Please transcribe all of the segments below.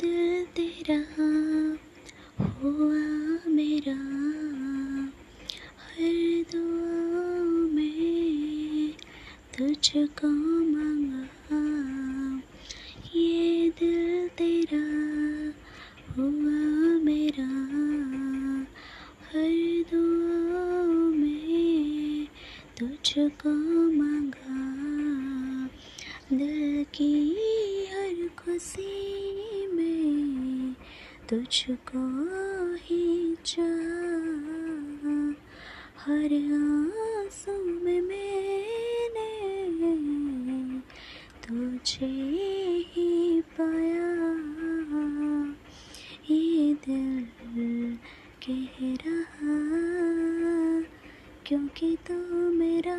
दिल तेरा हुआ मेरा। हर दुआ में तुझको मांगा, ये दिल तेरा, हुआ मेरा। हर दुआ में तुझको मांगा, दिल की हर खुशी। तुझको ही चाह हर आँसू में मैंने तुझे ही पाया। ये दिल कह रहा, क्योंकि तू मेरा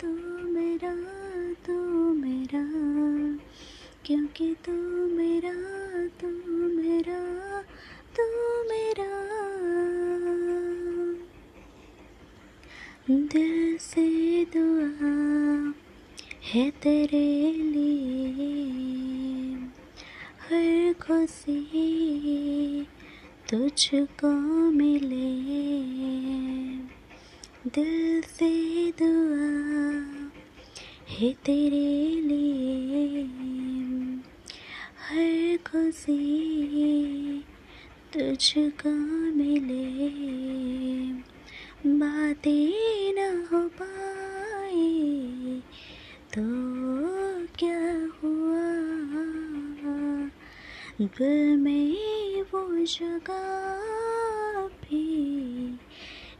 तू मेरा तू मेरा, क्योंकि तू से दुआ है तेरे लिए। हर खुशी तुझको मिले। दिल से दुआ है तेरे लिए। हर खुशी तुझको मिले। बातें दिल में वो जगह भी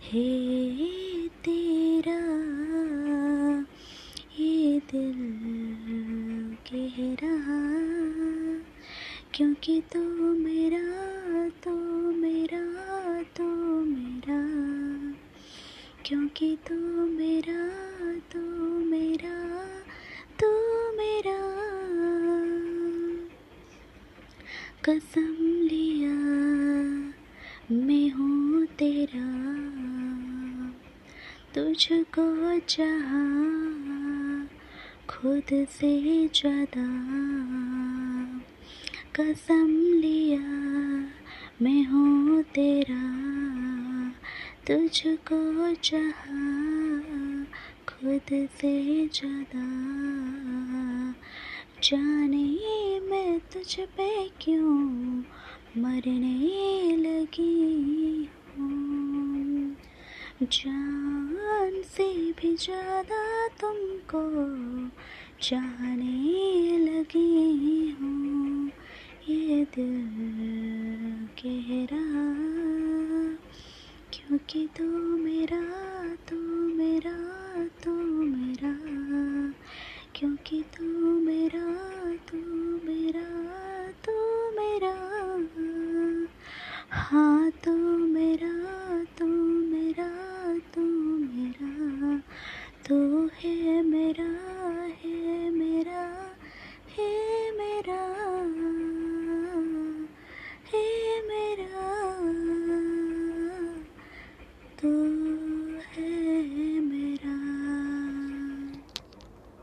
है तेरा। ये दिल कह रहा क्योंकि तू मेरा तू मेरा तू मेरा। क्योंकि तू मेरा कसम लिया मैं हूँ तेरा। तुझको चाहा खुद से ज़्यादा कसम लिया मैं हूँ तेरा। तुझको चाहा खुद से ज़्यादा जाने मैं तुझ पे क्यों मरने लगी हूँ? जान से भी ज़्यादा तुमको चाहने लगी हूँ। ये दिल कह रहा क्योंकि तू मेरा तू मेरा है मेरा